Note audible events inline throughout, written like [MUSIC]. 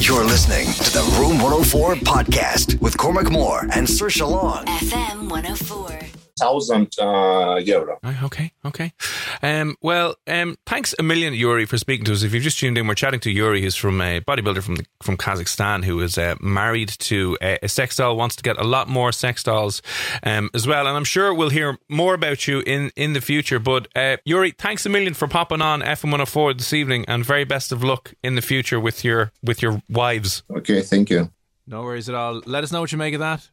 You're listening to the Room 104 podcast with Cormac Moore and Saoirse Long. FM 104. Thousand uh, euro. Okay, okay. Um, well, um, thanks a million, Yuri, for speaking to us. If you've just tuned in, we're chatting to Yuri, who's from a bodybuilder from the, from Kazakhstan, who is uh, married to a, a sex doll, wants to get a lot more sex dolls um, as well. And I'm sure we'll hear more about you in, in the future. But uh, Yuri, thanks a million for popping on FM 104 this evening, and very best of luck in the future with your with your wives. Okay, thank you. No worries at all. Let us know what you make of that.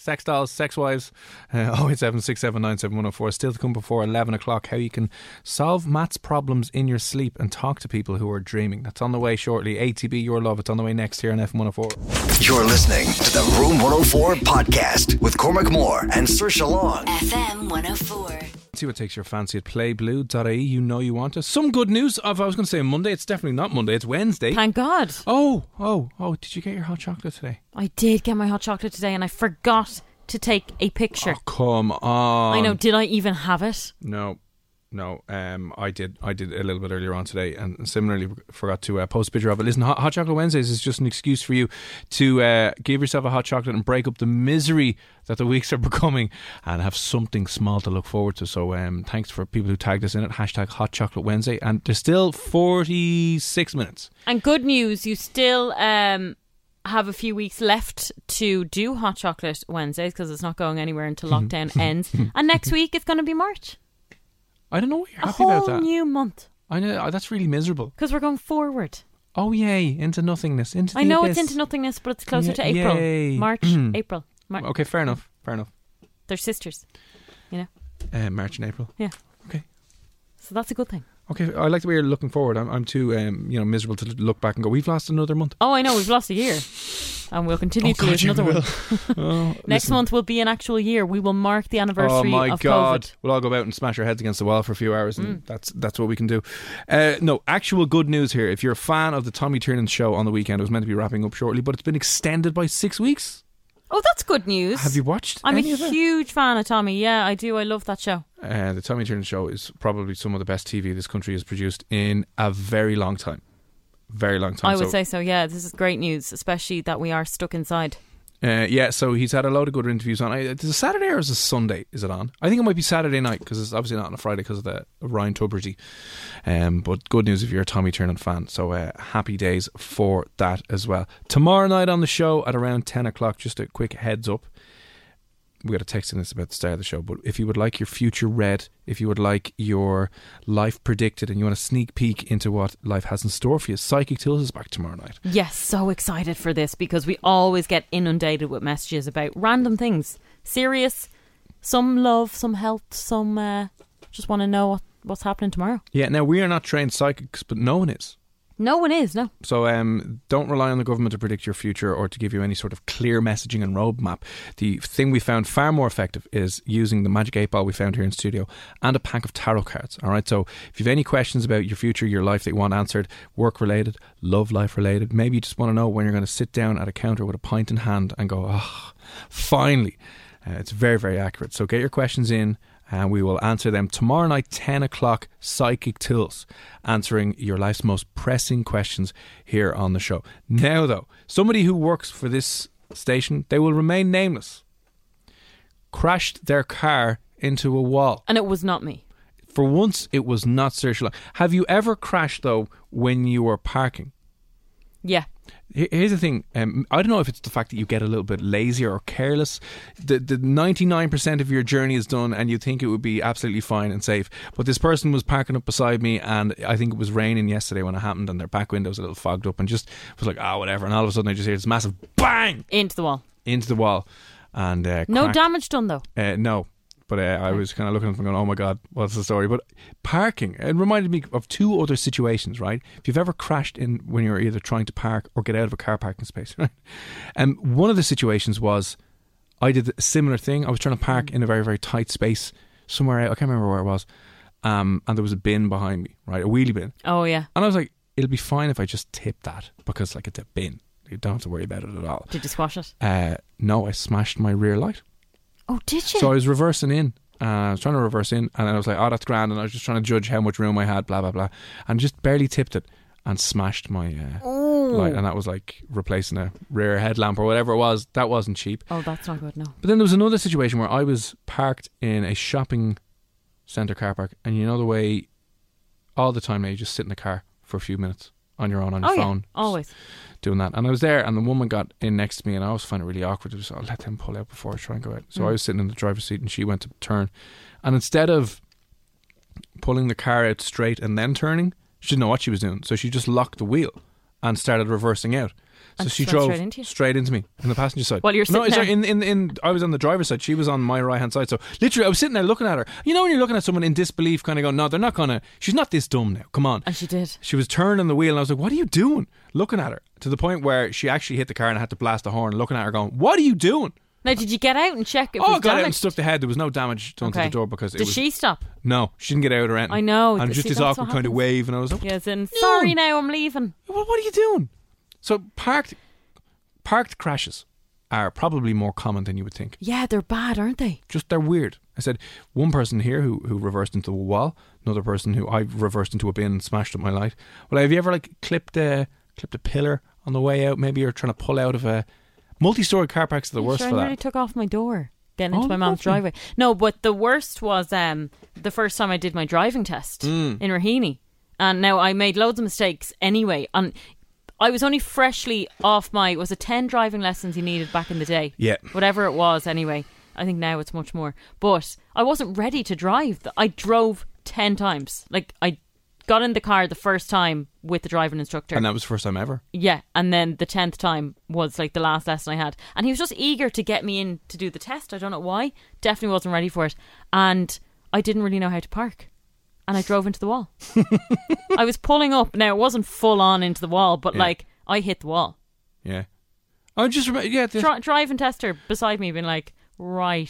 Sex dolls, sex wives, uh, [LAUGHS] 08767971004. Still to come before 11 o'clock. How you can solve Matt's problems in your sleep and talk to people who are dreaming. That's on the way shortly. ATB Your Love. It's on the way next here on F104. You're listening to the Room 104 podcast with Cormac Moore and Saoirse Long. FM 104. See what takes your fancy at playblue.ie. You know you want us. Some good news. Of, I was going to say Monday. It's definitely not Monday. It's Wednesday. Thank God. Oh, oh, oh. Did you get your hot chocolate today? I did get my hot chocolate today and I forgot to take a picture. Oh, come on. I know. Did I even have it? No, no. Um, I did. I did a little bit earlier on today, and similarly forgot to uh, post a picture of it. Listen, hot, hot chocolate Wednesdays is just an excuse for you to uh, give yourself a hot chocolate and break up the misery that the weeks are [LAUGHS] becoming, and have something small to look forward to. So, um, thanks for people who tagged us in it. Hashtag Hot Chocolate Wednesday, and there's still 46 minutes. And good news, you still um, have a few weeks left to do hot chocolate Wednesdays because it's not going anywhere until mm-hmm. lockdown ends. [LAUGHS] And next week it's going to be March, I don't know what you're a happy about whole that. new month I know oh, that's really miserable. because we're going forward. Oh yay, into nothingness. Into I the know abyss. it's into nothingness, but it's closer to April, yay. March, mm-hmm. April. Mar- Okay, fair enough. Fair enough. They're sisters, you know. Uh, March and April. Yeah. Okay. So that's a good thing. Okay, I like the way you're looking forward. I'm, I'm too, um, you know, miserable to look back and go. We've lost another month. Oh, I know we've lost a year, and we'll continue to lose you another one. [LAUGHS] oh, [LAUGHS] Next listen. month will be an actual year. We will mark the anniversary Oh my of god! COVID. We'll all go out and smash our heads against the wall for a few hours, Mm. and that's that's what we can do. Uh, no, actual good news here. If you're a fan of the Tommy Tiernan show on the weekend, it was meant to be wrapping up shortly, but it's been extended by six weeks. Oh, that's good news. Have you watched? I'm any a of it? huge fan of Tommy. Yeah, I do. I love that show. Uh, the Tommy Tiernan show is probably some of the best TV this country has produced in a very long time. Very long time. I would So- say so. Yeah, this is great news, especially that we are stuck inside. Uh, yeah, so he's had a load of good interviews on. Is it Saturday or is it Sunday? Is it on? I think it might be Saturday night because it's obviously not on a Friday because of the Ryan Tubridy. Um, but good news if you're a Tommy Tiernan fan. So uh, happy days for that as well. Tomorrow night on the show at around 10 o'clock, just a quick heads up. We got a text in this about the start of the show, but if you would like your future read, if you would like your life predicted, and you want a sneak peek into what life has in store for you, Psychic Tools is back tomorrow night. Yes, so excited for this because we always get inundated with messages about random things, serious, some love, some health, some uh, just want to know what, what's happening tomorrow. Yeah, now we are not trained psychics, but no one is. No one is no. So um, don't rely on the government to predict your future or to give you any sort of clear messaging and roadmap. The thing we found far more effective is using the magic eight ball we found here in studio and a pack of tarot cards. All right. So if you have any questions about your future, your life that you want answered, work related, love life related, maybe you just want to know when you're going to sit down at a counter with a pint in hand and go, oh, finally. Uh, it's very, very accurate. So get your questions in and we will answer them tomorrow night, 10 o'clock, Psychic Tools, answering your life's most pressing questions here on the show. Now, though, somebody who works for this station, they will remain nameless, crashed their car into a wall. And it was not me. For once, it was not long. Have you ever crashed though when you were parking? Yeah. Here- Here's the thing. Um, I don't know if it's the fact that you get a little bit lazier or careless. The the 99% of your journey is done, and you think it would be absolutely fine and safe. But this person was parking up beside me, and I think it was raining yesterday when it happened, and their back window was a little fogged up, and just was like, ah, whatever. And all of a sudden, I just hear this massive bang Into the wall. into the wall, and uh, No damage done though. uh, no. But uh, I was kind of looking at them going, oh my God, what's the story? But parking, it reminded me of two other situations, right? If you've ever crashed in when you're either trying to park or get out of a car parking space, [LAUGHS] right? And one of the situations was I did a similar thing. I was trying to park in a very, very tight space somewhere out. I can't remember where it was. Um, and there was a bin behind me, right? A wheelie bin. Oh yeah. And I was like, it'll be fine if I just tip that because, like, it's a bin. You don't have to worry about it at all. Did you squash it? Uh, no, I smashed my rear light. Oh, did you? So I was reversing in. Uh, I was trying to reverse in, and I was like, "Oh, that's grand." And I was just trying to judge how much room I had, blah blah blah, and just barely tipped it and smashed my uh, light. And that was like replacing a rear headlamp or whatever it was. That wasn't cheap. Oh, that's not good. No. But then there was another situation where I was parked in a shopping centre car park, and you know the way, all the time now you just sit in the car for a few minutes on your own on your Oh yeah. phone, Always. doing that. And I was there, and the woman got in next to me, and I always find it really awkward. It was, I'll let them pull out before I try and go out. So mm. I was sitting in the driver's seat, and she went to turn. And instead of pulling the car out straight and then turning, she didn't know what she was doing. So she just locked the wheel and started reversing out. So she drove straight into straight into me in the passenger side. While you were no, sitting sorry, in, in in I was on the driver's side. She was on my right hand side. So literally, I was sitting there looking at her. You know, when you're looking at someone in disbelief, kind of going, "No, they're not gonna. She's not this dumb now. Come on." And she did. She was turning the wheel, and I was like, "What are you doing?" Looking at her to the point where she actually hit the car, and I had to blast the horn. Looking at her, going, "What are you doing?" Now, did you get out and check if it oh, was I got out and stuck the head. There was no damage done to the door because it Did was. she stop? No, she didn't get out or anything. I know. And Th- just this awkward kind of wave, and I was like, Yes, and sorry now, I'm leaving. "What, what are you doing?" So parked, parked crashes are probably more common than you would think. Yeah, they're bad, aren't they? just they're weird. I said one person here who who reversed into a wall, another person who I reversed into a bin and smashed up my light. Well, have you ever like clipped a clipped a pillar on the way out? Maybe you're trying to pull out of a multi-story car parks are the worst sure, for I that. nearly took off my door getting Oh, into my mom's driveway. No, but the worst was um, the first time I did my driving test Mm. in Raheny. And now I made loads of mistakes anyway. And I was only freshly off my was it ten driving lessons you needed back in the day? Yeah. Whatever it was anyway. I think now it's much more. But I wasn't ready to drive. I drove ten times. Like I got in the car the first time with the driving instructor. And that was the first time ever. Yeah, and then the tenth time was like the last lesson I had, and he was just eager to get me in to do the test. I don't know why. Definitely wasn't ready for it, and I didn't really know how to park, and I drove into the wall. [LAUGHS] I was pulling up. Now it wasn't full on into the wall, but Yeah. like I hit the wall. Yeah. I just remember. Yeah. The, Dri- driving tester beside me being like, "Right,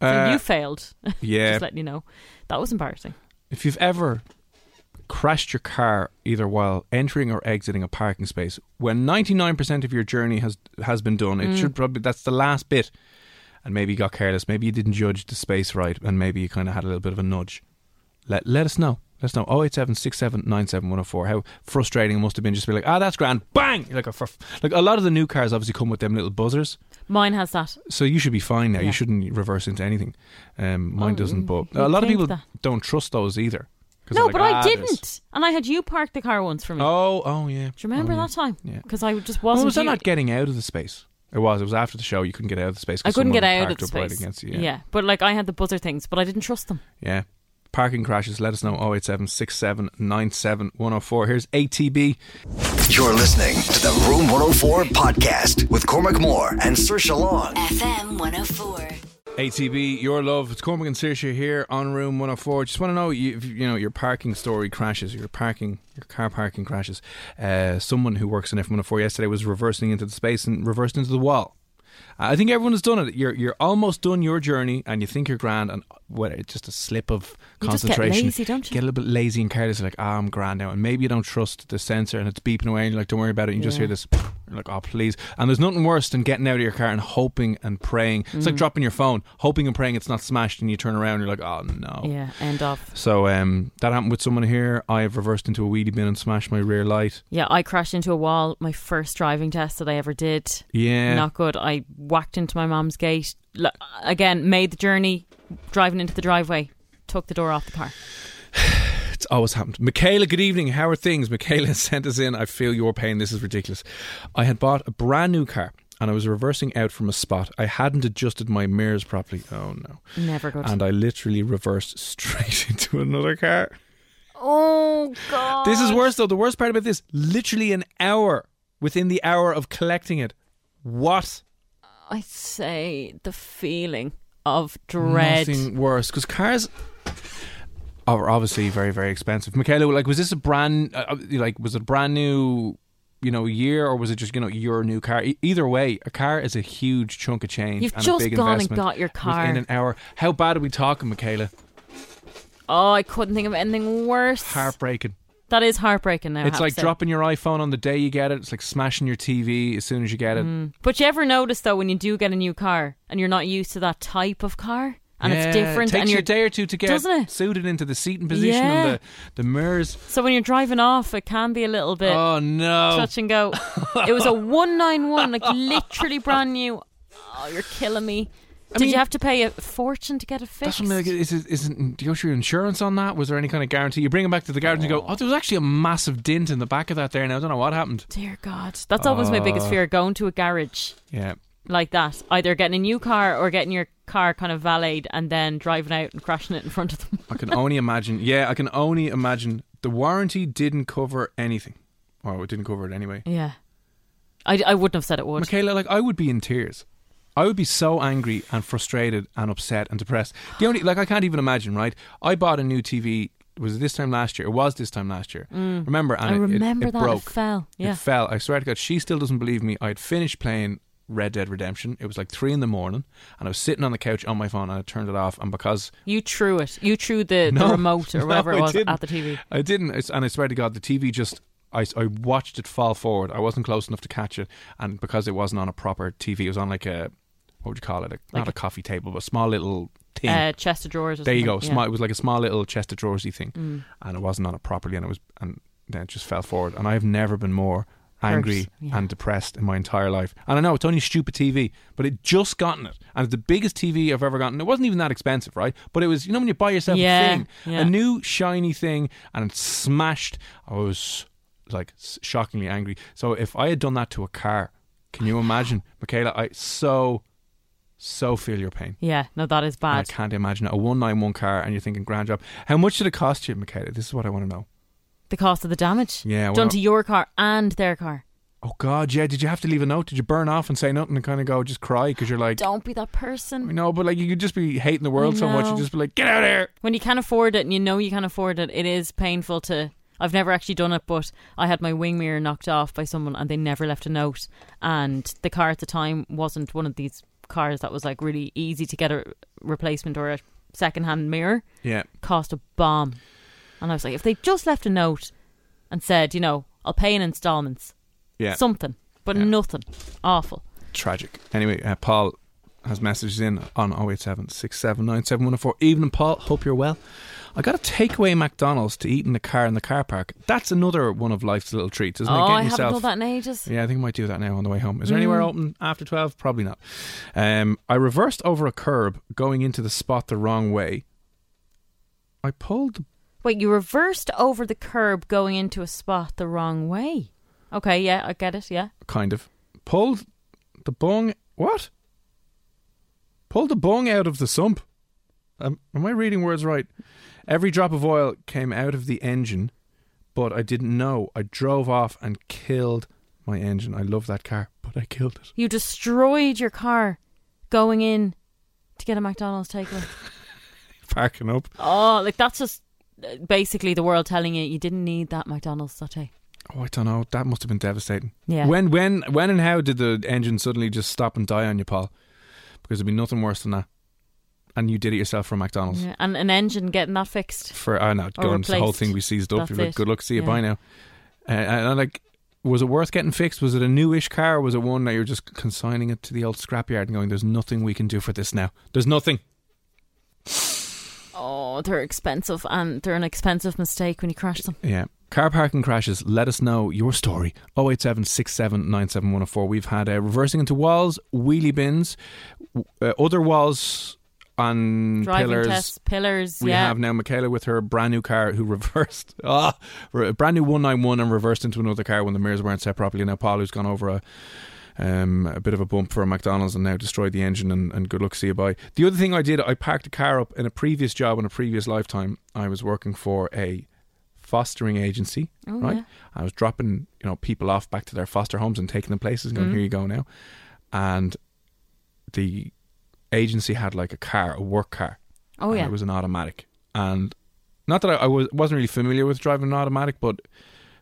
so uh, you failed." [LAUGHS] yeah. just letting you know. That was embarrassing. If you've ever crashed your car either while entering or exiting a parking space, when 99% of your journey has has been done, it should probably that's the last bit. And maybe you got careless, maybe you didn't judge the space right, and maybe you kind of had a little bit of a nudge. Let let us know. Let us know. 087 How frustrating it must have been just to be like, ah, that's grand. Bang! Like a, like a lot of the new cars obviously come with them little buzzers. Mine has that. So you should be fine now. Yeah. You shouldn't reverse into anything. Um, mine Oh, doesn't, but a lot of people that. don't trust those either. No, they're but like, I "Ah, didn't, and I had you park the car once for me. Oh, oh yeah. Do you remember Oh, yeah. that time? Yeah. Because I just wasn't. was that not getting out of the space? It was. It was after the show. You couldn't get out of the space. I couldn't get out of the right space. against you. yeah. Yeah. but like I had the buzzer things, but I didn't trust them. yeah. Parking crashes. Let us know. 087 67 97 104. Here's ATB. You're listening to the Room 104 podcast with Cormac Moore and Saoirse Long. FM 104. ATB, your love. It's Cormac and Saoirse here on Room 104. Just want to know, you, you know, your parking story crashes, your parking, your car parking crashes. Uh, someone who works in F104 yesterday was reversing into the space and reversed into the wall. I think everyone has done it. You're you're almost done your journey, and you think you're grand, and what? It's just a slip of You just get concentration. lazy, don't you? Get a little bit lazy and careless. You're like, ah, I'm grand now, and maybe you don't trust the sensor, and it's beeping away, and you're like, don't worry about it. You just hear this. You're like, oh, please. And there's nothing worse than getting out of your car and hoping and praying. It's Mm. like dropping your phone, hoping and praying it's not smashed, and you turn around, and you're like, oh no. Yeah, end off. So um, that happened with someone here. I have reversed into a weedy bin and smashed my rear light. Yeah, I crashed into a wall. My first driving test that I ever did. Yeah. Not good. I whacked into my mom's gate. L- again, made the journey, driving into the driveway. took the door off the car. [SIGHS] It's always happened. Michaela, good evening. How are things? Michaela [LAUGHS] sent us in. I feel your pain. This is ridiculous. I had bought a brand new car and I was reversing out from a spot. I hadn't adjusted my mirrors properly. Oh no. Never good. And I literally reversed [LAUGHS] straight into another car. oh god. [LAUGHS] This is worse though. The worst part about this, literally an hour within the hour of collecting it. What? I say the feeling of dread. Nothing worse because cars are obviously very very expensive. Michaela, like, was this a brand uh, uh, like was it a brand new? You know, year or was it just you know your new car? E- either way, a car is a huge chunk of change. You've and just a big gone and got your car. within an hour. How bad are we talking, Michaela? Oh, I couldn't think of anything worse. Heartbreaking. That is heartbreaking now. I it's have like to say. dropping your iPhone on the day you get it. It's like smashing your TV as soon as you get it. Mm. But you ever notice though when you do get a new car and you're not used to that type of car and Yeah, it's different It takes and you you're a day or two to get doesn't it? suited into the seating position Yeah. and the, the mirrors. so when you're driving off it can be a little bit Oh no! touch and go. it was a [LAUGHS] 191 like literally brand new. Oh, you're killing me. Did mean- you have to pay a fortune to get it fixed? That's like. Is it, isn't, do you through insurance on that? Was there any kind of guarantee? You bring it back to the garage and you go, oh, there was actually a massive dint in the back of that there. and I don't know what happened. Dear God, that's always my biggest Oh. fear: going to a garage Yeah, like that, either getting a new car or getting your car kind of valeted and then driving out and crashing it in front of them. I can only imagine. Yeah, I can only imagine. The warranty didn't cover anything. Or it didn't cover it anyway. yeah, I, I wouldn't have said it would. Michaela, like I would be in tears. I would be so angry and frustrated and upset and depressed. The only like I can't even imagine. Right? I bought a new TV. Was it this time last year? It was this time last year. Remember? And Mm. I it- it- remember it, that broke. it fell. Yeah, It fell. I swear to God, she still doesn't believe me. I had finished playing Red Dead Redemption. It was like three in the morning, and I was sitting on the couch on my phone, and I turned it off. And because you threw it. You threw the, No, the remote or [LAUGHS] whatever I it was at the TV. I didn't, it's, and I swear to God, the TV just. I, I watched it fall forward. I wasn't close enough to catch it, and because it wasn't on a proper TV, it was on like a what would you call it? A, not a coffee table, but a small little thing. Uh, chest of drawers. Or there you go. something, yeah. Small. It was like a small little chest of drawersy thing, Mm. and it wasn't on it properly, and it was, and then it just fell forward. And I've never been more angry yeah. and depressed in my entire life. And I know it's only stupid TV, but it just gotten it, and it's the biggest TV I've ever gotten. It wasn't even that expensive, right? But it was, you know, when you buy yourself Yeah, a thing, yeah. a new shiny thing, and it's smashed. I was like shockingly angry. So if I had done that to a car, can you imagine, Michaela? I so. So feel your pain. Yeah, no, that is And I can't imagine it. a one nine one car, and you're thinking grand job. How much did it cost you, Michaela? This is what I want to know. The cost of the damage Yeah, well- done to your car and their car. Oh God, yeah. Did you have to leave a note? Did you burn off and say nothing and kind of go just cry because you're like, Don't be that person. no, but like you could just be hating the world so much. You know. just be like, get out of here. when you can't afford it and you know you can't afford it, it is painful to. I've never actually done it, but I had my wing mirror knocked off by someone and they never left a note. And the car at the time wasn't one of these cars that was like really easy to get a replacement or a second hand mirror. Yeah, Cost a bomb. And I was like, if they just left a note and said, you know, I'll pay in installments, yeah. something, but Yeah. nothing. Awful. Tragic. Anyway, uh, Paul has messages in on 087 679 Evening, Paul. Hope you're well. I got a takeaway McDonald's to eat in the car in the car park. That's another one of life's little treats, isn't oh, it? I haven't yourself done that in ages. Yeah, I think I might do that now on the way home. Is there anywhere Mm. open after 12? Probably not. Um, I reversed over a curb going into the spot the wrong way. I pulled the Wait, you reversed over the curb going into a spot the wrong way. Okay, yeah, I get it. Yeah. kind of pulled the bung. What? Pulled the bung out of the sump. Um, am I reading words right? Every drop of oil came out of the engine, but I didn't know. I drove off and killed my engine. I love that car, but I killed it. You destroyed your car going in to get a McDonald's takeaway. [LAUGHS] Parking up. oh, like that's just basically the world telling you you didn't need that McDonald's day. Oh, I don't know. That must have been devastating. Yeah. When, when, when, and how did the engine suddenly just stop and die on you, Paul? Because there'd be nothing worse than that. And you did it yourself for McDonald's. Yeah, And an engine getting that fixed. For I know, Or going the whole thing we seized up. Like, good luck, see you, Yeah. bye now. Uh, and I'm like, was it worth getting fixed? Was it a newish car? Or was it one that you're just consigning it to the old scrapyard and going, "There's nothing we can do for this now. There's nothing." Oh, they're expensive and they're an expensive mistake when you crash them. Yeah. Car parking crashes. Let us know your story. 087 We've had uh, reversing into walls, wheelie bins, w- uh, other walls. On Driving pillars. tests, pillars. We yeah. have now Michaela with her brand new car who [LAUGHS] reversed, ah, a brand new 191 and reversed into another car when the mirrors weren't set properly. Now, Paul, who's gone over a, um, a bit of a bump for a McDonald's and now destroyed the engine and, and good luck, see you bye. The other thing I did, I parked a car up in a previous job in a previous lifetime. I was working for a fostering agency, Oh, right? yeah. I was dropping, you know, people off back to their foster homes and taking them places and going, Mm. here you go now. And the agency had like a car, a work car. Oh yeah. It was an automatic. And not that I, I was, wasn't really familiar with driving an automatic, but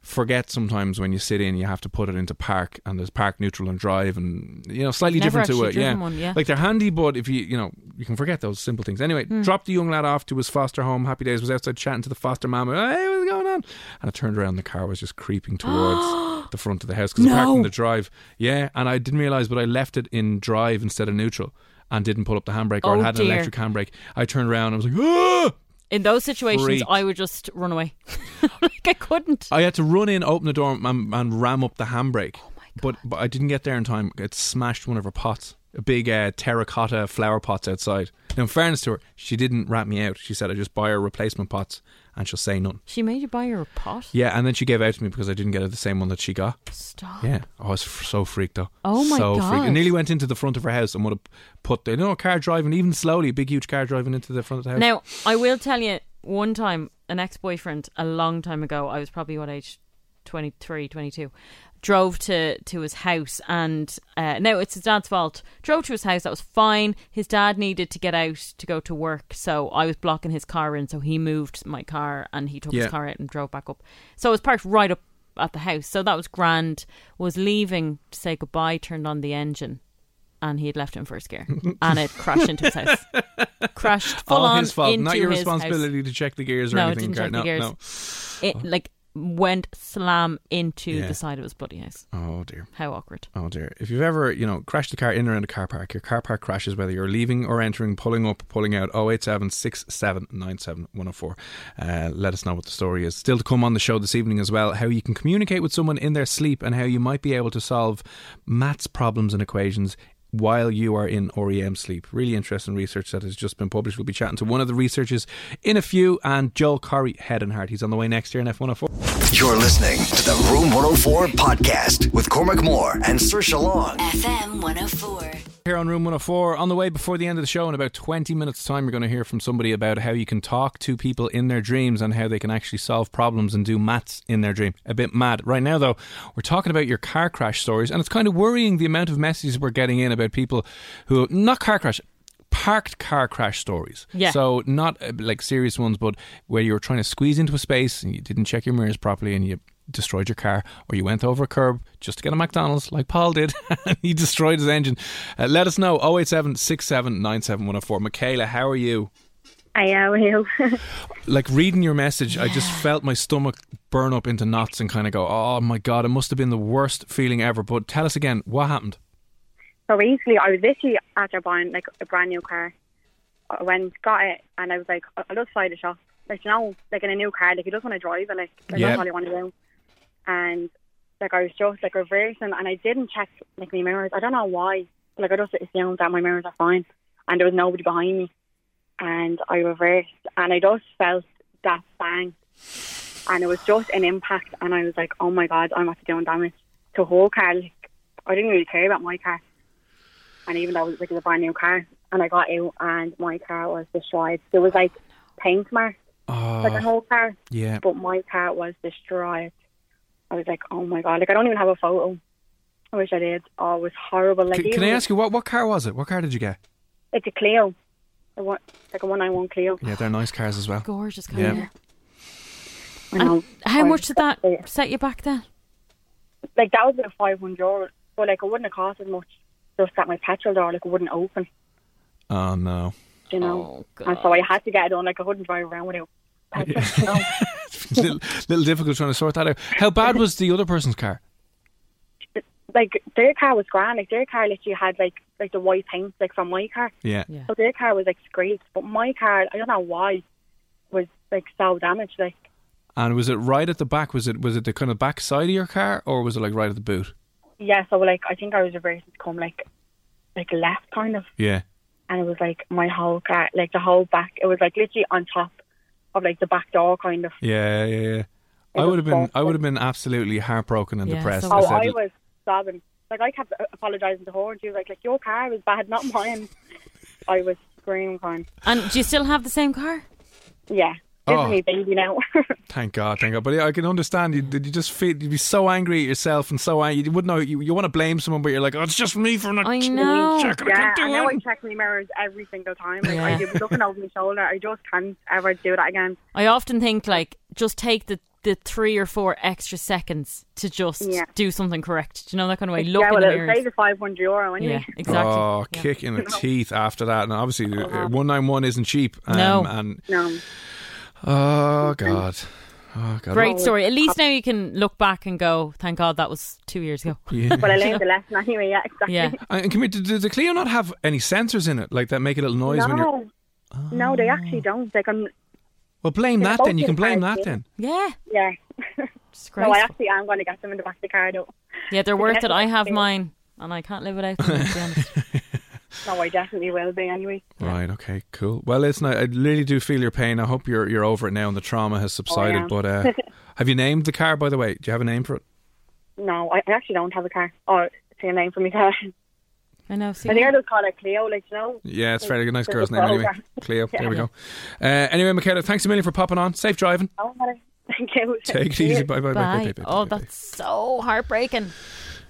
forget sometimes when you sit in, you have to put it into park and there's park neutral and drive and, you know, slightly Never different to it. Yeah. one, yeah. Like they're handy, but if you, you know, you can forget those simple things. Anyway, Hmm. dropped the young lad off to his foster home. Happy days was outside chatting to the foster mama. Hey, what's going on? And I turned around, the car was just creeping [GASPS] towards the front of the house because I parked in the drive. Yeah. And I didn't realize, but I left it in drive instead of neutral. And didn't pull up the handbrake, or Oh, it had an dear. electric handbrake. I turned around and I was like, ah! In those situations, Freaked. I would just run away. [LAUGHS] like I couldn't. I had to run in, open the door, and, and ram up the handbrake. Oh my But, but I didn't get there in time. It smashed one of her pots, a big uh, terracotta flower pots outside. Now, in fairness to her, she didn't rat me out. She said I just buy her replacement pots, and she'll say none. She made you buy her a pot. Yeah, and then she gave out to me because I didn't get her the same one that she got. Stop. Yeah, oh, I was f- so freaked out. Oh my so freaked. I God. nearly went into the front of her house and would have put the you know a car driving even slowly, a big huge car driving into the front of the house. Now, I will tell you, one time, an ex boyfriend, a long time ago, I was probably what age? 23, 22. Drove to, to his house, and uh, no, it's his dad's fault. Drove to his house, that was fine. His dad needed to get out to go to work, so I was blocking his car in, so he moved my car and he took Yeah. his car out and drove back up. So it was parked right up at the house, so that was grand. Was leaving to say goodbye, turned on the engine, and he had left it in first gear, and it crashed into his house. Crashed full All on his fault, into not your his house. responsibility to check the gears or No, it anything. didn't car. check the gears. no. It like went slam into Yeah. the side of his bloody house. Oh dear. How awkward. Oh dear. If you've ever, you know, crashed the car in or around a car park, your car park crashes whether you're leaving or entering, pulling up, pulling out, 087 104. Uh, let us know what the story is. Still to come on the show this evening as well, how you can communicate with someone in their sleep and how you might be able to solve maths problems and equations while you are in REM sleep. Really interesting research that has just been published. We'll be chatting to one of the researchers in a few and Joel Corry, head and heart. He's on the way next year in F104. You're listening to the Room 104 podcast with Cormac Moore and Saoirse Long. FM 104. Here on Room 104, on the way before the end of the show, in about 20 minutes' time, you're going to hear from somebody about how you can talk to people in their dreams and how they can actually solve problems and do maths in their dream. A bit mad. Right now, though, we're talking about your car crash stories, and it's kind of worrying the amount of messages we're getting in about people who, not car crash, parked car crash stories. Yeah. So not uh, like serious ones, but where you were trying to squeeze into a space and you didn't check your mirrors properly and you destroyed your car, or you went over a curb just to get a McDonald's, like Paul did, [LAUGHS] and he destroyed his engine. Uh, let us know 087 104. Michaela, how are you? I how are you? [LAUGHS] Like reading your message, I just felt my stomach burn up into knots and kind of go, oh my God, it must have been the worst feeling ever. But tell us again, what happened? So basically, I was literally after buying like a brand new car. I went, got it, and I was like, I- I'll just fly the shop. Like, you know, like in a new car, like you just want to drive it, like, like Yeah. that's all you want to do. And like I was just like reversing, and I didn't check like my mirrors. I don't know why. Like I just assumed that my mirrors are fine, and there was nobody behind me. And I reversed, and I just felt that bang, and it was just an impact. And I was like, oh my god, I'm after doing damage to a whole car. Like I didn't really care about my car, and even though it was like a brand new car, and I got out, and my car was destroyed. There was like paint marks, like a Oh, whole car yeah. but my car was destroyed. I was like, oh my god, like I don't even have a photo. I wish I did. Oh, it was horrible. Like, Can, can I ask you, what, what car was it? What car did you get? It's a Clio, a one, like a one nine one Clio. Yeah, they're nice cars as well. Gorgeous car. Yeah. Yeah. I. How much did that set you back then? Like that was about five hundred euro, but like it wouldn't have cost as much. Just that my petrol door like it wouldn't open, Oh, no. you know. Oh, and so I had to get it on. Like I couldn't drive around without petrol. you know. [LAUGHS] little, little difficult trying to sort that out. How bad was the other person's car? Like their car was grand. Like their car literally had like like the white paint like from my car. Yeah. Yeah. So their car was like scraped, but my car, I don't know why, was like so damaged. Like And was it right at the back? Was it was it the kind of back side of your car, or was it like right at the boot? Yeah, so like I think I was reversing to come like like left kind of. Yeah. and it was like my whole car, like the whole back. It was like literally on top of like the back door, kind of. Yeah, yeah, yeah. I would have been, I would have been absolutely heartbroken and Yeah, depressed. so Oh, I said, I was sobbing. Like I kept apologizing to her, and she was like, "Like your car was bad, not mine." [LAUGHS] I was screaming, crying. And do you still have the same car? Yeah, this Oh. is me baby now. [LAUGHS] Thank God, thank God. But yeah, I can understand you. Did you just feel you'd be so angry at yourself and so angry? You wouldn't know. You, you want to blame someone, but you're like, oh, it's just me for not. I know. checking. I yeah, can't do I know I check my mirrors every single time. Like Yeah. I do looking over my shoulder. I just can't ever do that again. I often think like just take the the three or four extra seconds to just Yeah. do something correct. Do you know that kind of way? Look yeah, in the it'll mirrors. save you five hundred euro anyway. Yeah, [LAUGHS] exactly. Oh, Yeah. kick in the [LAUGHS] teeth after that. And obviously, one nine one isn't cheap. Um, No. And No, oh God, oh God. Great story. At least uh, now you can look back and go, "Thank God that was two years ago." Yeah. but I learned the [LAUGHS] lesson anyway. Yeah, exactly. Yeah. Uh, and can we, does the Clio not have any sensors in it, like that make a little noise when you're? No, no, they actually don't. Like I'm, Well, blame that then. You can blame in that cars, then. Yeah. yeah. [LAUGHS] No, I actually am going to get them in the back of the car though. yeah, they're worth it. I have mine, and I can't live without them. To be honest. [LAUGHS] No, I definitely will be anyway. Right. Okay. Cool. Well, listen, I, I really do feel your pain. I hope you're you're over it now and the trauma has subsided. am. but uh, [LAUGHS] have you named the car, by the way? Do you have a name for it? No, I I actually don't have a car. Oh, say a name for me car. I know. See, I think I just call it Cleo. Like you know. Yeah, it's very nice girl's name anyway. program. Cleo. [LAUGHS] There we go. Uh, anyway, Michaela, thanks a million for popping on. Safe driving. Oh. [LAUGHS] Thank you. Take it easy. Bye bye bye. Bye. bye, bye, bye, oh, bye, bye. that's so heartbreaking.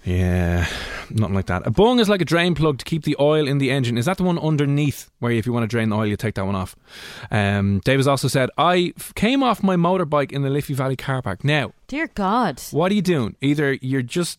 Yeah, nothing like that. A bung is like a drain plug to keep the oil in the engine. Is that the one underneath where if you want to drain the oil, you take that one off? Um, Dave has also said, I f- came off my motorbike in the Liffey Valley car park. Now, Dear God. what are you doing? Either you're just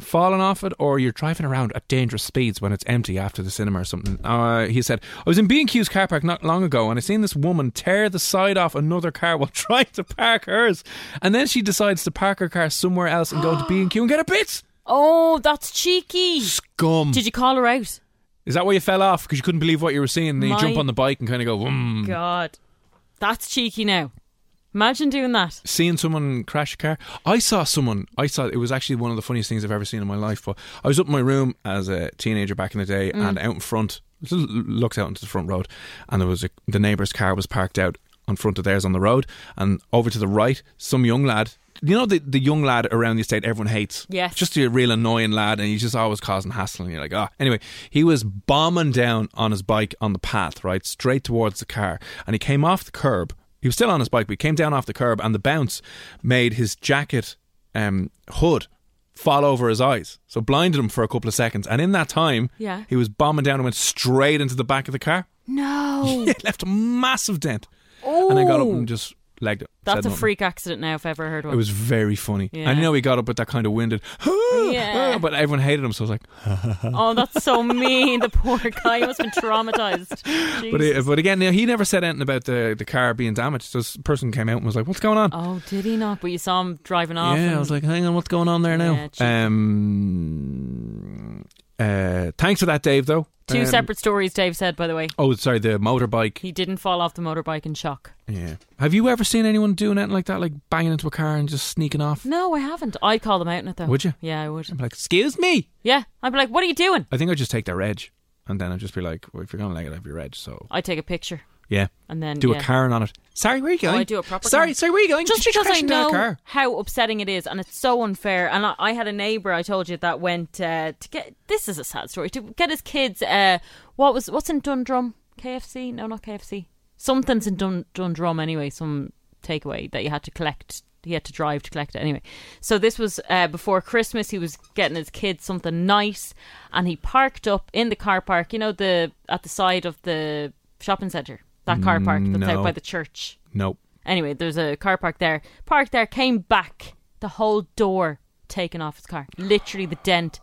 falling off it or you're driving around at dangerous speeds when it's empty after the cinema or something. Uh, he said, I was in B&Q's car park not long ago and I seen this woman tear the side off another car while [LAUGHS] trying to park hers. And then she decides to park her car somewhere else and go to [GASPS] B&Q and get a bit. Oh, that's cheeky. Scum. Did you call her out? Is that why you fell off? Because you couldn't believe what you were seeing and then you jump on the bike and kind of go. God, that's cheeky. Now, imagine doing that. seeing someone crash a car. I saw someone. I saw it was actually one of the funniest things I've ever seen in my life. But I was up in my room as a teenager back in the day, and out in front, looked out into the front road, and there was a, the neighbour's car was parked out in front of theirs on the road, and over to the right, some young lad. You know the the young lad around the estate everyone hates. Yes. just a real annoying lad, and he's just always causing hassle. And you're like, ah. Anyway, he was bombing down on his bike on the path, right, straight towards the car, and he came off the curb. He was still on his bike, but he came down off the curb, and the bounce made his jacket um, hood fall over his eyes, so blinded him for a couple of seconds. And in that time, Yeah. he was bombing down and went straight into the back of the car. No. [LAUGHS] It left a massive dent, and then got up and just legged it. That's a freak accident now if I ever heard one. It was very funny. Yeah. And you know, he got up with that kind of winded, [GASPS] Yeah. but everyone hated him, so I was like, [LAUGHS] oh, that's so mean. The poor guy must have been traumatized. [LAUGHS] But, Jesus. uh, but again, now, he never said anything about the, the car being damaged. This person came out and was like, "What's going on?" oh, did he not? But you saw him driving off. yeah, and- I was like, "Hang on, what's going on there Yeah, now?" Um, uh, thanks for that, Dave. Though two Um, separate stories. Dave said, by the way, Oh, sorry, the motorbike. he didn't fall off the motorbike in shock. Yeah. Have you ever seen anyone doing anything like that, like banging into a car and just sneaking off? No, I haven't. I'd call them out in it though. Would you? Yeah, I would. I'm like, "Excuse me." Yeah, I'd be like, "What are you doing?" I think I'd just take their reg, and then I'd just be like, well, "If you're gonna leg it, have your reg." So I'd take a picture yeah, and then do yeah. a Karen on it. Sorry, where are you Oh, going? I do a proper Sorry, Karen. sorry, where are you going? Just because I know how upsetting it is, and it's so unfair. And I, I had a neighbour I told you that went uh, to get. This is a sad story to get his kids. Uh, what was what's in Dundrum? KFC? No, not KFC. Something's in Dun, Dundrum anyway. Some takeaway that you had to collect. He had to drive to collect it anyway. So this was uh, before Christmas. He was getting his kids something nice, and he parked up in the car park. You know the at the side of the shopping centre. That car park that's no. out by the church. Nope. Anyway, there's a car park there. Parked there, came back, the whole door taken off his car. Literally the dent.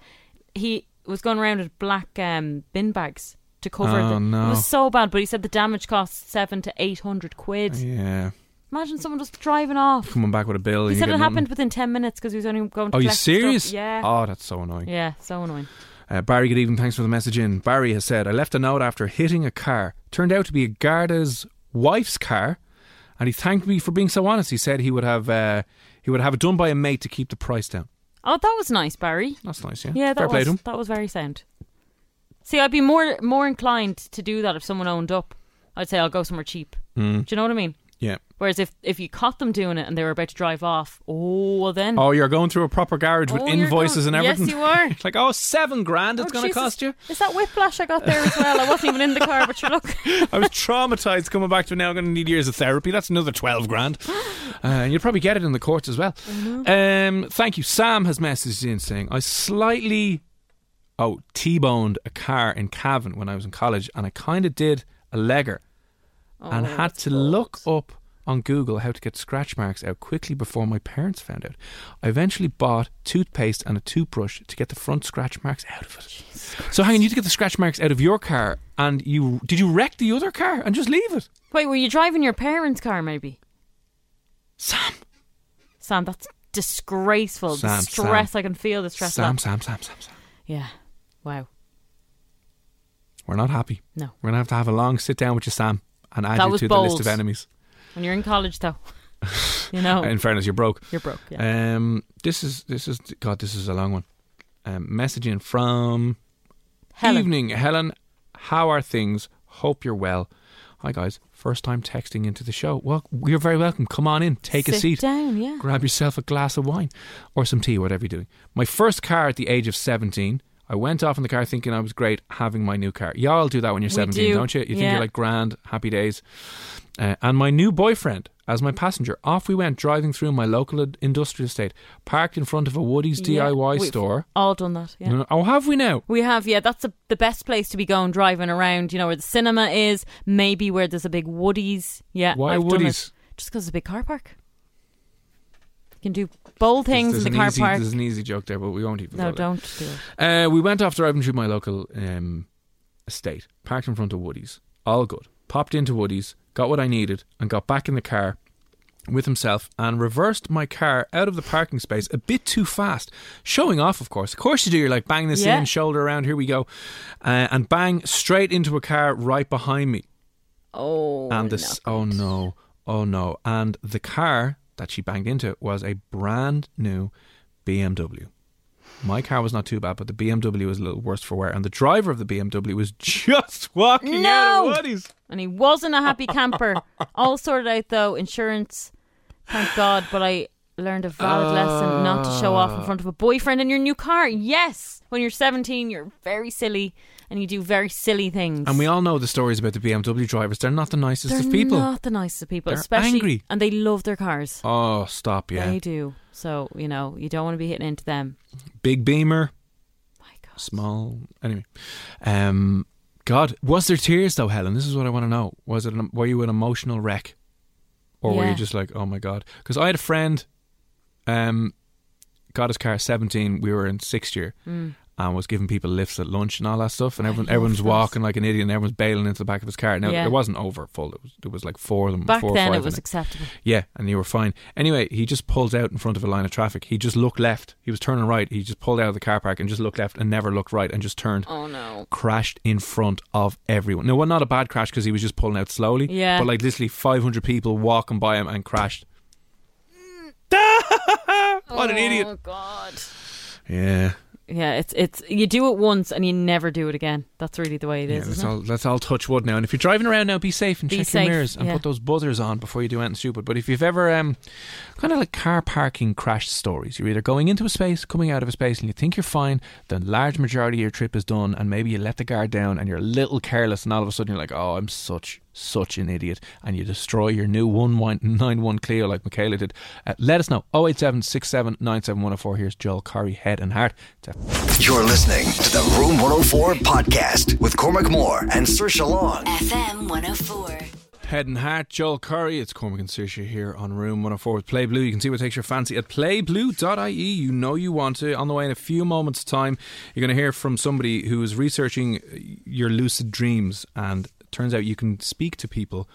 He was going around with black um, bin bags to cover Oh, the. no. It was so bad, but he said the damage cost seven to eight hundred quid. Yeah. Imagine someone just driving off. Coming back with a bill. He said it nothing. happened within ten minutes because he was only going to. Oh, you the stuff. serious? Yeah. Oh, that's so annoying. Yeah, so annoying. Uh, Barry, good evening. Thanks for the message in. Barry has said, I left a note after hitting a car. Turned out to be a Garda's wife's car, and he thanked me for being so honest. He said he would have uh, he would have it done by a mate to keep the price down. Oh, that was nice, Barry. That's nice, yeah. Yeah, that Fair play was that was very sound. See, I'd be more more inclined to do that if someone owned up. I'd say I'll go somewhere cheap. Mm. Do you know what I mean? Yeah. Whereas if if you caught them doing it and they were about to drive off, oh well then. Oh, you're going through a proper garage with Oh, invoices going- and everything. Yes, you are. [LAUGHS] like, oh, seven grand it's Oh, going to cost you. Is that whiplash I got there as well? I wasn't even in the car, but you look. [LAUGHS] I was traumatized coming back to it now. I'm going to need years of therapy. That's another 12 grand. [GASPS] Uh, and you'll probably get it in the courts as well. Mm-hmm. Um, thank you. Sam has messaged in saying, I slightly, oh, T-boned a car in Cavan when I was in college and I kind of did a legger and Oh, had that's to look up on Google how to get scratch marks out quickly before my parents found out. I eventually bought toothpaste and a toothbrush to get the front scratch marks out of it. So hang on, you had to get the scratch marks out of your car and you did you wreck the other car and just leave it? Wait, were you driving your parents' car? Maybe. Sam. Sam, that's disgraceful. the Sam, stress. Sam. I can feel the stress. Sam. Sam, Sam, Sam, Sam. Yeah. Wow. We're not happy. No. We're gonna have to have a long sit down with you, Sam, and add That you to the list bold. of enemies. When you're in college, though, [LAUGHS] you know In fairness, you're broke. you're broke. Yeah. Um, this is this is God. This is a long one. Um, messaging from Helen. evening, Helen. How are things? Hope you're well. Hi guys, first time texting into the show. Well, you're very welcome. Come on in, take a Sit seat, down. Yeah. grab yourself a glass of wine or some tea, whatever you're doing. My first car at the age of 17. I went off in the car thinking I was great having my new car. Y'all do that when you're 17, do, not you? You think yeah. you're like grand, happy days. Uh, and my new boyfriend as my passenger. Off we went, driving through my local industrial estate, parked in front of a Woody's Yeah, DIY we've store. All done that. Yeah. Oh, have we now? We have, yeah. That's a, the best place to be going driving around. You know where the cinema is, maybe where there's a big Woodies. Yeah, Why I've. Woody's? Just because it's a big car park. Can do bold things there's in the car easy, park. There's an easy joke there, but we won't even. No, don't do it. Uh, we went off driving through my local um, estate, parked in front of Woody's. All good. Popped into Woody's, got what I needed, and got back in the car with himself and reversed my car out of the parking space a bit too fast. Showing off, of course. Of course you do. You're like, bang this Yeah. in, shoulder around, here we go. Uh, and bang straight into a car right behind me. Oh, and this, oh no, oh no. And the car that she banged into was a brand new BMW. My car was not too bad, but the BMW was a little worse for wear. And the driver of the BMW was [LAUGHS] just walking out No! of Woody's. And he wasn't a happy camper. All sorted out though. Insurance, thank God. But I learned a valid lesson not to show off in front of a boyfriend in your new car. Yes, when you're 17, you're very silly and you do very silly things. And we all know the stories about the BMW drivers. They're not the nicest of people. They're of people. not the nicest of people, They're especially angry. and they love their cars. Oh, stop, yeah. They do. So you know you don't want to be hitting into them. Big Beamer, My God. small. Anyway, um, God, was there tears though, Helen? This is what I want to know. Was it? An, were you an emotional wreck, or were you just like, oh my God? Because I had a friend, um, got his car at seventeen. We were in sixth year. And was giving people lifts at lunch and all that stuff, and. Everyone, everyone's walking like an idiot, and everyone's bailing into the back of his car. Now Yeah. it wasn't over full; it was, it was like four of them. Back four then it was acceptable. yeah, and you were fine. Anyway, he just pulls out in front of a line of traffic. He just looked left. He was turning right. He just pulled out of the car park and just looked left and never looked right and just turned. Oh no. Crashed in front of everyone. No, well, not a bad crash because he was just pulling out slowly. Yeah. But like literally 500 people walking by him and crashed. [LAUGHS] what an idiot. Oh God. Yeah. Yeah, it's it's you do it once and you never do it again. That's really the way it is. Yeah, let's isn't it? all let's all touch wood now. And if you're driving around now, be safe and Be check safe, your mirrors and yeah. put those buzzers on before you do anything stupid. But if you've ever um, kind of like car parking crash stories, you're either going into a space, coming out of a space, and you think you're fine. The large majority of your trip is done, and maybe you let the guard down, and you're a little careless, and all of a sudden you're like, "Oh, I'm such such an idiot," and you destroy your new one nine one Clio like Michaela did. Uh, let us know. 087 104 Here's Joel Corry, head and heart. You're listening to the Room 104 podcast with Cormac Moore and Saoirse Long. FM 104. Head and Heart, Joel Corry. It's Cormac and Saoirse here on Room 104 with Play Blue. You can see what takes your fancy at playblue.ie. You know you want to. On the way in a few moments' time, you're going to hear from somebody who is researching your lucid dreams. And it turns out you can speak to people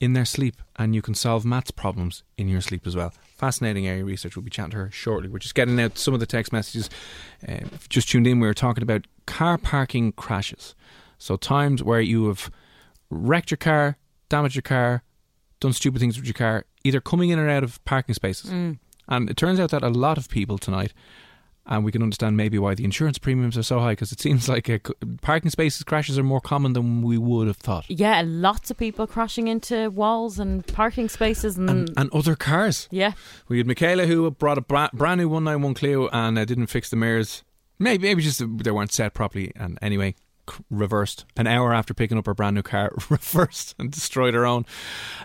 in their sleep and you can solve maths problems in your sleep as well. Fascinating area of research. We'll be chatting to her shortly. We're just getting out some of the text messages. Uh, just tuned in, we were talking about car parking crashes. So, times where you have wrecked your car, damaged your car, done stupid things with your car, either coming in or out of parking spaces. And it turns out that a lot of people tonight And we can understand maybe why the insurance premiums are so high because it seems [LAUGHS] like uh, parking spaces crashes are more common than we would have thought. Yeah, lots of people crashing into walls and parking spaces and, And, and other cars. yeah. We had Michaela who brought a bra- brand new 191 Clio and uh, didn't fix the mirrors. Maybe, maybe just they weren't set properly. And anyway, c- reversed an hour after picking up her brand new car, [LAUGHS] reversed and destroyed her own.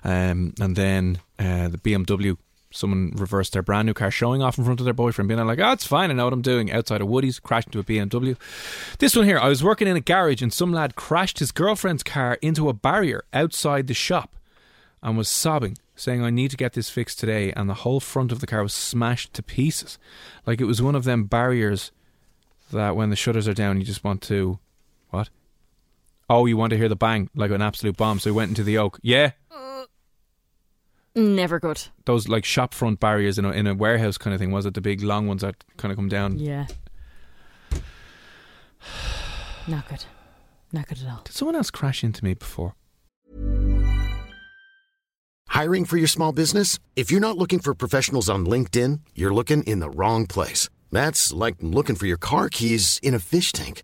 Um, and then uh, the BMW, someone reversed their brand new car, showing off in front of their boyfriend, being like, "Oh, it's fine. I know what I'm doing." Outside of Woody's, crashed into a BMW. This one here, I was working in a garage and some lad crashed his girlfriend's car into a barrier outside the shop and was sobbing, saying, I need to get this fixed today. And the whole front of the car was smashed to pieces. Like it was one of them barriers that when the shutters are down, you just want to. What? Oh, you want to hear the bang like an absolute bomb. So he went into the oak. Yeah, Never good. those like shop front barriers in a, in a warehouse kind of thing. Was it the big long ones that kind of come down? Yeah. [SIGHS] Not good. Not good at all. Did someone else crash into me before? Hiring for your small business? If you're not looking for professionals on LinkedIn, you're looking in the wrong place. That's like looking for your car keys in a fish tank.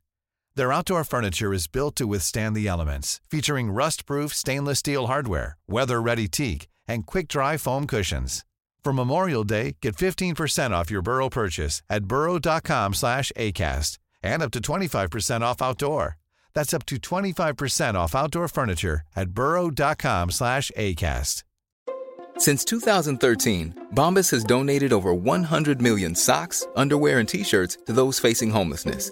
Their outdoor furniture is built to withstand the elements, featuring rust-proof stainless steel hardware, weather-ready teak, and quick-dry foam cushions. For Memorial Day, get 15% off your Burrow purchase at burrow.com slash ACAST and up to 25% off outdoor. That's up to 25% off outdoor furniture at burrow.com slash ACAST. Since 2013, Bombas has donated over 100 million socks, underwear, and t-shirts to those facing homelessness.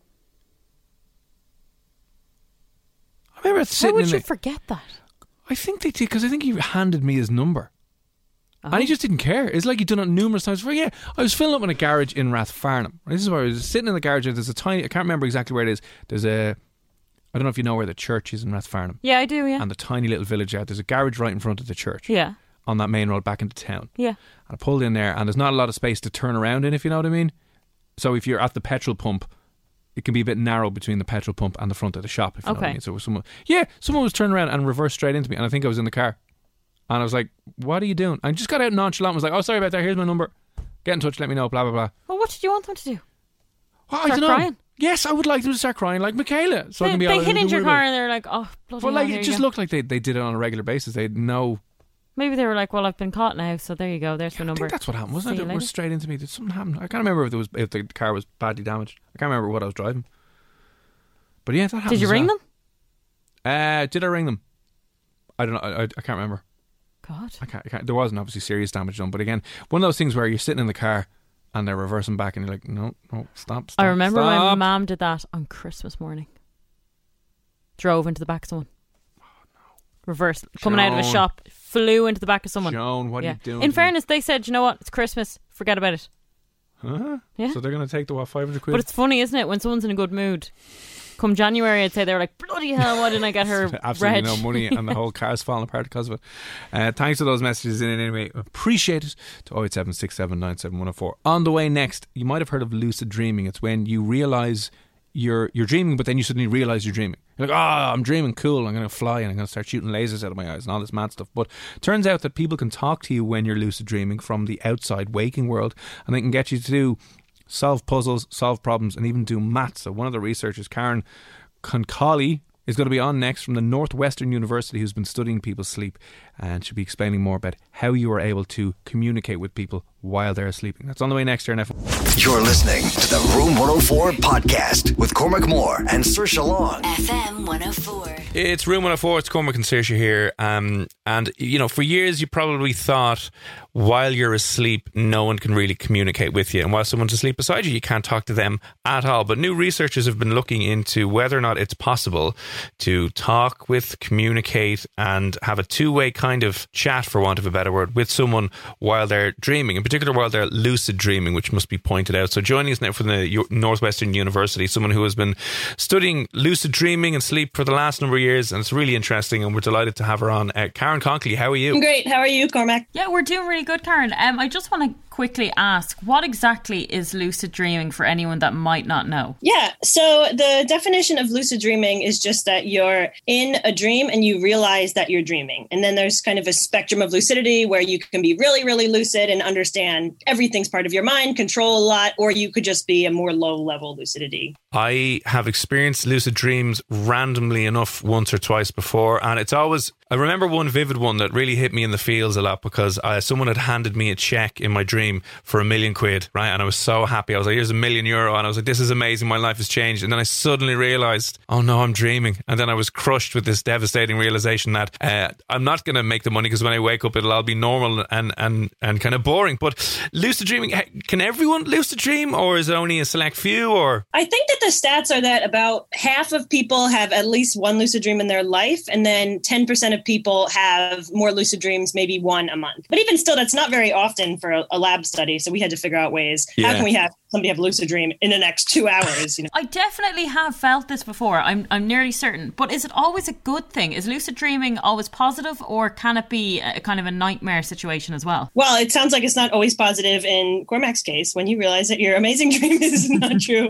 I remember How would you the- forget that? I think they did because I think he handed me his number. And he Oh. just didn't care. It's like he'd done it numerous times before. Yeah, I was filling up in a garage in Rathfarnham. This is where I was sitting in the garage. There's a tiny, I can't remember exactly where it is. There's a, I don't know if you know where the church is in Rathfarnham. Yeah, I do, yeah. And the tiny little village out. There's a garage right in front of the church. Yeah. On that main road back into town. Yeah. And I pulled in there, and there's not a lot of space to turn around in, if you know what I mean. So if you're at the petrol pump, it can be a bit narrow between the petrol pump and the front of the shop. If you know what I Okay. mean. So someone, yeah, someone was turning around and reversed straight into me, and I think I was in the car, and I was like, "What are you doing?" I just got out nonchalant, and was like, "Oh, sorry about that. Here's my number. Get in touch. Let me know." Blah blah blah. Well, what did you want them to do? Well, I Start don't know. crying? Yes, I would like them to start crying like Michaela, so I they can be they hit into your car and they're like, oh, bloody it." Well, hell, like it just looked like they they did it on a regular basis. They know. Maybe they were like, well, I've been caught now, so there you go. There's I number. think that's what happened, wasn't See it? It was straight into me. Did something happen? I can't remember if there was if the car was badly damaged. I can't remember what I was driving. But yeah, that happened. Did you ring well. them? Uh, did I ring them? I don't know. I, I, I can't remember. God. I can't, I can't. There wasn't obviously serious damage done, but again, one of those things where you're sitting in the car and they're reversing back, and you're like, no, no, stop. stop I remember when my stop. mum did that on Christmas morning. Drove into the back of someone. Reverse, coming out of a shop, flew into the back of someone. Joan, what are you doing? In fairness, they said, you know what? It's Christmas. Forget about it. Huh? Yeah. So they're going to take the what five hundred quid? But it's funny, isn't it? When someone's in a good mood. Come January, I'd say they were like, bloody hell, why didn't I get [LAUGHS] her Absolutely no money, and the whole [LAUGHS] car's falling apart because of it. Uh, thanks for those messages in it anyway. Appreciate it. To 08767971004. On the way next, you might have heard of lucid dreaming. It's when you realize you're you're dreaming, but then you suddenly realize you're dreaming. You're like, oh, I'm dreaming, cool. I'm going to fly and I'm going to start shooting lasers out of my eyes and all this mad stuff. But turns out that people can talk to you when you're lucid dreaming from the outside waking world, and they can get you to do solve puzzles, solve problems, and even do maths. So one of the researchers, Karen Konkoly, is going to be on next from the Northwestern University, who's been studying people's sleep, and she'll be explaining more about how you are able to communicate with people while they're sleeping. That's on the way next year in F1. You're listening to the Room 104 podcast with Cormac Moore and Saoirse Long. FM 104. It's Room 104. It's Cormac and Saoirse here. Um, and, you know, for years you probably thought while you're asleep, no one can really communicate with you. And while someone's asleep beside you, you can't talk to them at all. But new researchers have been looking into whether or not it's possible to talk with, communicate, and have a two way kind of chat, for want of a better word, with someone while they're dreaming, in particular while they're lucid dreaming, which must be pointed out. So joining us now from the Northwestern University, someone who has been studying lucid dreaming and sleep for the last number of years. And it's really interesting. And we're delighted to have her on. Uh, Karen Konkoly, how are you? Great. How are you, Cormac? Yeah, we're doing really good, Karen. Um, I just want to quickly ask what exactly is lucid dreaming for anyone that might not know? Yeah, so the definition of lucid dreaming is just that you're in a dream and you realize that you're dreaming. And then there's kind of a spectrum of lucidity where you can be really, really lucid and understand everything's part of your mind, control a lot, or you could just be a more low level lucidity. I have experienced lucid dreams randomly enough once or twice before, and it's always. I remember one vivid one that really hit me in the feels a lot because uh, someone had handed me a check in my dream for a million quid, right? And I was so happy. I was like, "Here's a million euro," and I was like, "This is amazing. My life has changed." And then I suddenly realized, "Oh no, I'm dreaming." And then I was crushed with this devastating realization that uh, I'm not going to make the money because when I wake up, it'll all be normal and and and kind of boring. But lucid dreaming, can everyone lucid dream, or is it only a select few? Or I think that the stats are that about half of people have at least one lucid dream in their life, and then 10% of people have more lucid dreams, maybe one a month. But even still, that's not very often for a, a lab study. So we had to figure out ways. Yeah. How can we have somebody have a lucid dream in the next two hours? You know, I definitely have felt this before. I'm I'm nearly certain. But is it always a good thing? Is lucid dreaming always positive, or can it be a kind of a nightmare situation as well? Well, it sounds like it's not always positive in Cormac's case when you realize that your amazing [LAUGHS] dream is not true.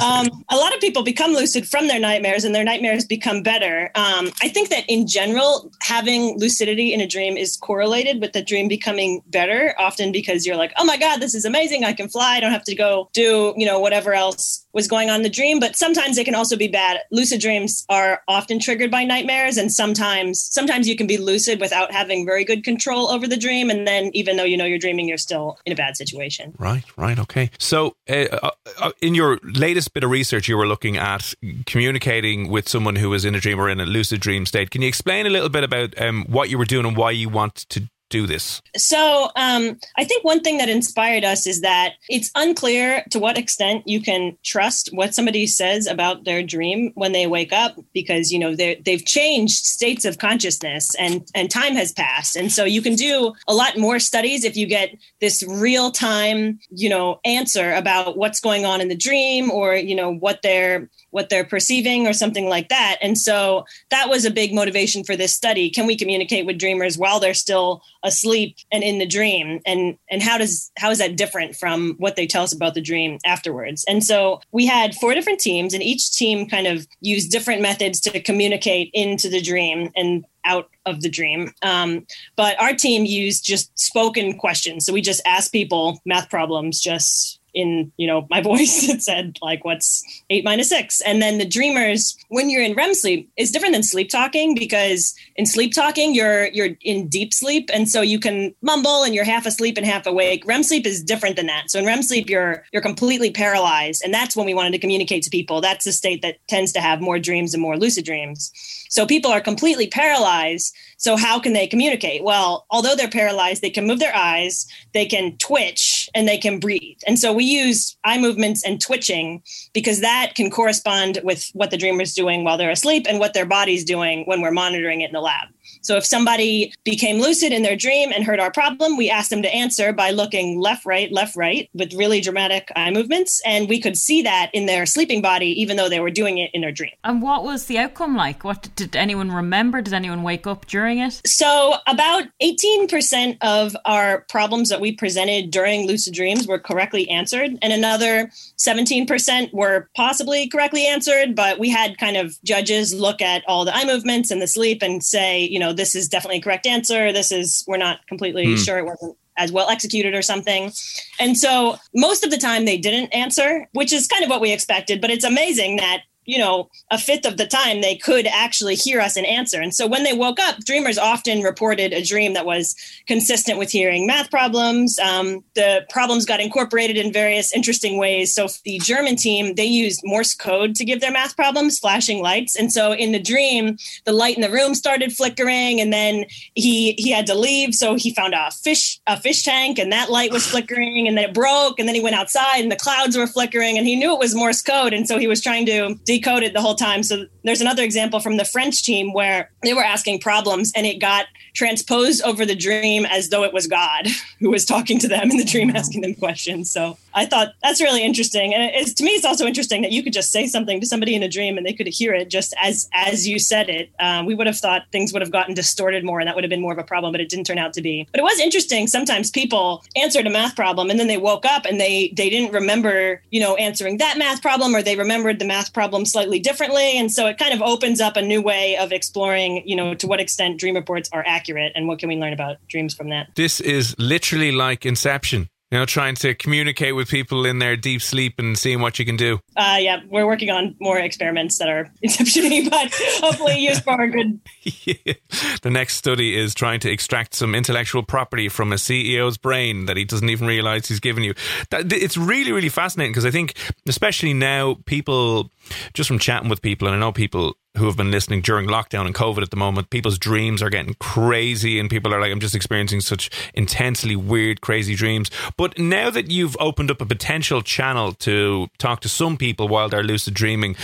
um, a lot of people become lucid from their nightmares, and their nightmares become better. Um, I think that in general, having lucidity in a dream is correlated with the dream becoming better. Often because you're like, oh my god, this is amazing! I can fly. I don't have to go do you know whatever else was going on in the dream. But sometimes it can also be bad. Lucid dreams are often triggered by nightmares, and sometimes sometimes you can be lucid without having very good control over the dream, and then even though you know you're dreaming, you're still in a bad situation. Right, right, okay. So, uh, uh, in your latest bit of research, you were looking at communicating with someone who was in a dream or in a lucid dream state. Can you explain a little bit about um, what you were doing and why you want to do this? So, um, I think one thing that inspired us is that it's unclear to what extent you can trust what somebody says about their dream when they wake up, because you know they've changed states of consciousness and and time has passed, and so you can do a lot more studies if you get this real time, you know, answer about what's going on in the dream or you know what they're what they're perceiving or something like that. And so that was a big motivation for this study. Can we communicate with dreamers while they're still asleep and in the dream? And and how does how is that different from what they tell us about the dream afterwards? And so we had four different teams and each team kind of used different methods to communicate into the dream and out of the dream. Um, but our team used just spoken questions. So we just asked people math problems, just in you know my [LAUGHS] voice it said like what's eight minus six? And then the dreamers when you're in rem sleep is different than sleep talking because in sleep talking you're you're in deep sleep. And so you can mumble and you're half asleep and half awake. Rem sleep is different than that. So in rem sleep you're you're completely paralyzed. And that's when we wanted to communicate to people. That's the state that tends to have more dreams and more lucid dreams. So people are completely paralyzed. So how can they communicate? Well although they're paralyzed they can move their eyes they can twitch and they can breathe and so we use eye movements and twitching because that can correspond with what the dreamer's doing while they're asleep and what their body's doing when we're monitoring it in the lab. So if somebody became lucid in their dream and heard our problem, we asked them to answer by looking left, right, left, right with really dramatic eye movements. And we could see that in their sleeping body, even though they were doing it in their dream. And what was the outcome like? What did anyone remember? Did anyone wake up during it? So about 18% of our problems that we presented during lucid dreams were correctly answered. And another 17% were possibly correctly answered, but we had kind of judges look at all the eye movements and the sleep and say, you know, this is definitely a correct answer. This is, we're not completely mm. sure it wasn't as well executed or something. And so most of the time they didn't answer, which is kind of what we expected. But it's amazing that you know, a fifth of the time they could actually hear us and answer. And so when they woke up, dreamers often reported a dream that was consistent with hearing math problems. Um, the problems got incorporated in various interesting ways. So the German team, they used Morse code to give their math problems, flashing lights. And so in the dream, the light in the room started flickering and then he he had to leave. So he found a fish, a fish tank, and that light was [SIGHS] flickering and then it broke. And then he went outside and the clouds were flickering and he knew it was Morse code. And so he was trying to decode it the whole time. So there's another example from the French team where they were asking problems and it got transposed over the dream as though it was God [LAUGHS] who was talking to them in the dream, asking them questions. So I thought that's really interesting. And it's, to me, it's also interesting that you could just say something to somebody in a dream and they could hear it just as as you said it. Um, we would have thought things would have gotten distorted more and that would have been more of a problem, but it didn't turn out to be. But it was interesting. Sometimes people answered a math problem and then they woke up and they they didn't remember, you know, answering that math problem or they remembered the math problem slightly differently. And so it kind of opens up a new way of exploring, you know, to what extent dream reports are accurate and what can we learn about dreams from that. This is literally like Inception. You know, trying to communicate with people in their deep sleep and seeing what you can do. Uh, yeah, we're working on more experiments that are [LAUGHS] inception but hopefully used for a good. [LAUGHS] yeah. The next study is trying to extract some intellectual property from a CEO's brain that he doesn't even realize he's given you. That, it's really, really fascinating because I think, especially now, people just from chatting with people, and I know people who have been listening during lockdown and COVID at the moment, people's dreams are getting crazy, and people are like, I'm just experiencing such intensely weird, crazy dreams. But now that you've opened up a potential channel to talk to some people while they're lucid dreaming,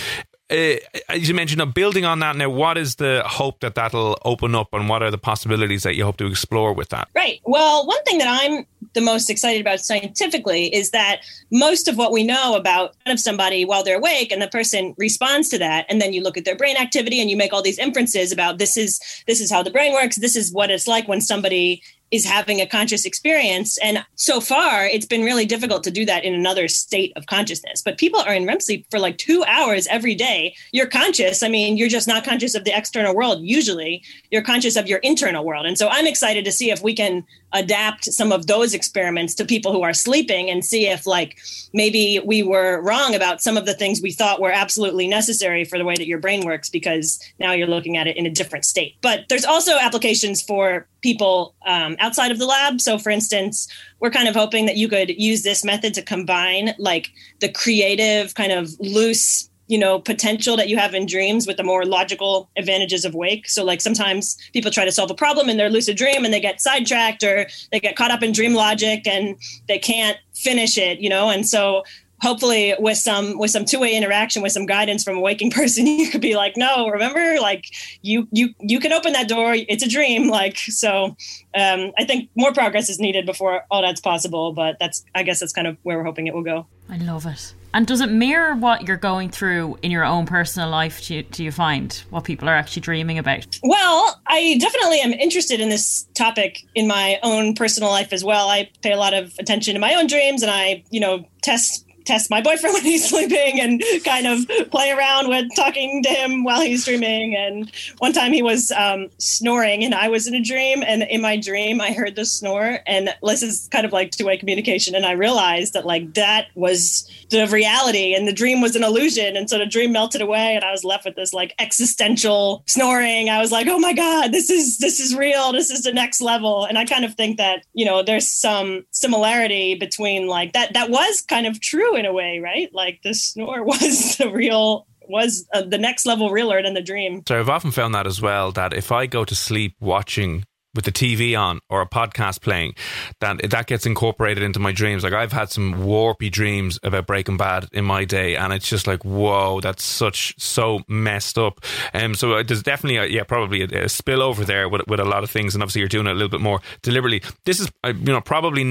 uh, as you mentioned, building on that now, what is the hope that that'll open up and what are the possibilities that you hope to explore with that? Right. Well, one thing that I'm the most excited about scientifically is that most of what we know about of somebody while they're awake and the person responds to that and then you look at their brain activity and you make all these inferences about this is this is how the brain works this is what it's like when somebody is having a conscious experience. And so far, it's been really difficult to do that in another state of consciousness. But people are in REM sleep for like two hours every day. You're conscious. I mean, you're just not conscious of the external world. Usually, you're conscious of your internal world. And so I'm excited to see if we can adapt some of those experiments to people who are sleeping and see if like maybe we were wrong about some of the things we thought were absolutely necessary for the way that your brain works because now you're looking at it in a different state but there's also applications for people um, outside of the lab. So for instance we're kind of hoping that you could use this method to combine like the creative kind of loose you know potential that you have in dreams with the more logical advantages of wake. So like sometimes people try to solve a problem in their lucid dream and they get sidetracked or they get caught up in dream logic and they can't finish it you know? And so hopefully with some with some two-way interaction with some guidance from a waking [LAUGHS] person you could be like no remember like you you you can open that door it's a dream like so um, i think more progress is needed before all that's possible but that's i guess that's kind of where we're hoping it will go i love it and does it mirror what you're going through in your own personal life? Do you, do you find what people are actually dreaming about? Well, I definitely am interested in this topic in my own personal life as well. I pay a lot of attention to my own dreams and I, you know, test test my boyfriend [LAUGHS] when he's sleeping and kind of play around with talking to him while he's dreaming. And one time he was um, snoring and I was in a dream. And in my dream, I heard the snore. And this is kind of like two way communication. And I realized that like that was the reality and the dream was an illusion. And so the dream melted away and I was left with this like existential snoring. I was like, oh my God, this is, this is real. This is the next level. And I kind of think that, you know, there's some similarity between like that, that was kind of true in a way, right? Like the snore [LAUGHS] was the real was uh, the next level realer than the dream. So I've often found that as well that if I go to sleep watching with the TV on or a podcast playing, that that gets incorporated into my dreams. Like I've had some warpy dreams about Breaking Bad in my day, and it's just like, whoa, that's such so messed up. Um, so uh, there's definitely, a, yeah, probably a, a spillover there with, with a lot of things, and obviously you're doing it a little bit more deliberately. This is, uh, you know, probably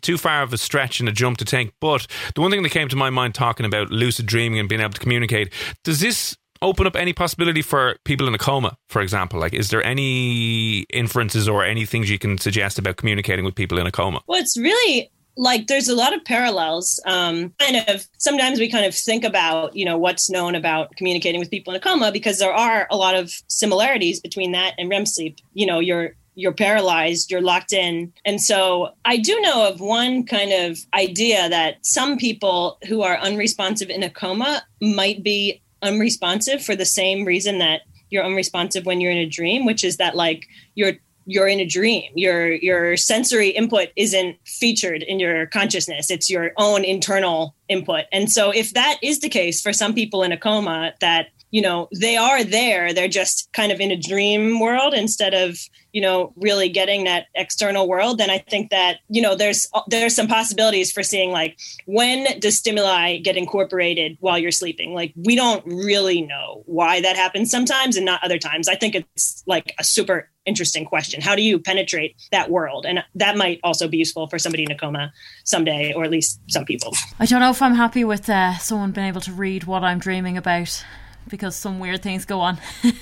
too far of a stretch and a jump to take. But the one thing that came to my mind talking about lucid dreaming and being able to communicate, does this open up any possibility for people in a coma, for example? Like, is there any inferences or any things you can suggest about communicating with people in a coma? Well, it's really like there's a lot of parallels um, kind of sometimes we kind of think about you know what's known about communicating with people in a coma because there are a lot of similarities between that and rem sleep you know you're you're paralyzed, you're locked in. And so I do know of one kind of idea that some people who are unresponsive in a coma might be unresponsive for the same reason that you're unresponsive when you're in a dream, which is that like you're you're in a dream. Your your sensory input isn't featured in your consciousness. It's your own internal input. And so if that is the case for some people in a coma that you know they are there they're just kind of in a dream world instead of you know really getting that external world. Then i think that you know there's there's some possibilities for seeing like when does stimuli get incorporated while you're sleeping? Like we don't really know why that happens sometimes and not other times. I think it's like a super interesting question. How do you penetrate that world? And that might also be useful for somebody in a coma someday or at least some people. I don't know if I'm happy with uh, someone being able to read what I'm dreaming about because some weird things go on. [LAUGHS]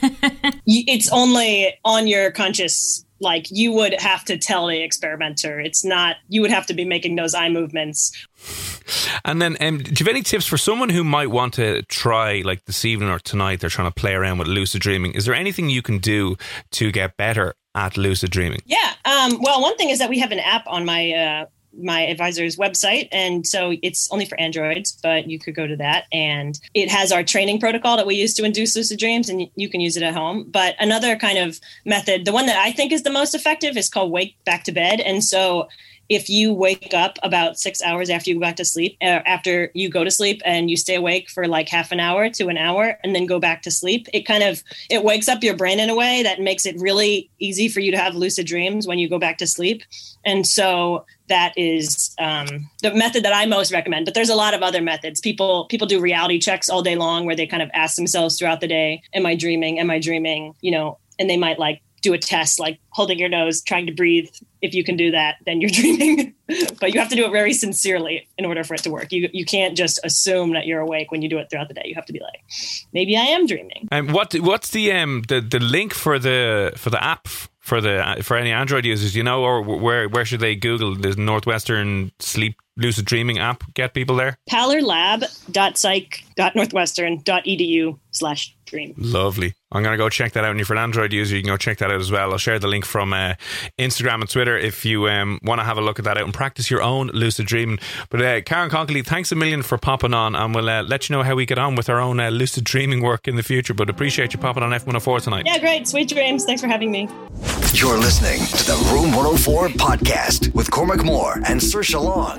It's only on your conscious like you would have to tell the experimenter it's not you would have to be making those eye movements And then, um, do you have any tips for someone who might want to try, like this evening or tonight, they're trying to play around with lucid dreaming? Is there anything you can do to get better at lucid dreaming? Yeah. Um, well, one thing is that we have an app on my uh, my advisor's website, and so it's only for Androids, but you could go to that, and it has our training protocol that we use to induce lucid dreams, and you can use it at home. But another kind of method, the one that I think is the most effective, is called Wake Back to Bed, and so if you wake up about six hours after you go back to sleep, uh, after you go to sleep and you stay awake for like half an hour to an hour and then go back to sleep, it kind of it wakes up your brain in a way that makes it really easy for you to have lucid dreams when you go back to sleep. And so that is um, the method that I most recommend. But there's a lot of other methods. People people do reality checks all day long where they kind of ask themselves throughout the day, "Am I dreaming? Am I dreaming?" You know, and they might like do a test like holding your nose, trying to breathe. If you can do that, then you're [LAUGHS] dreaming. but you have to do it very sincerely in order for it to work. You you can't just assume that you're awake when you do it throughout the day. You have to be like, maybe I am dreaming. And what what's the um the, the link for the for the app for the for any Android users? You know, or where where should they Google the Northwestern Sleep Lucid Dreaming app? Get people there. pallerlab.psych.northwestern.edu slash dream. Lovely. I'm going to go check that out. And if you're an Android user, you can go check that out as well. I'll share the link from uh, Instagram and Twitter if you um, want to have a look at that out and practice your own lucid dreaming. But uh, Karen Konkoly, thanks a million for popping on, and we'll uh, let you know how we get on with our own uh, lucid dreaming work in the future. But appreciate you popping on F104 tonight. Yeah, great. Sweet dreams. Thanks for having me. You're listening to the Room 104 podcast with Cormac Moore and Saoirse Long.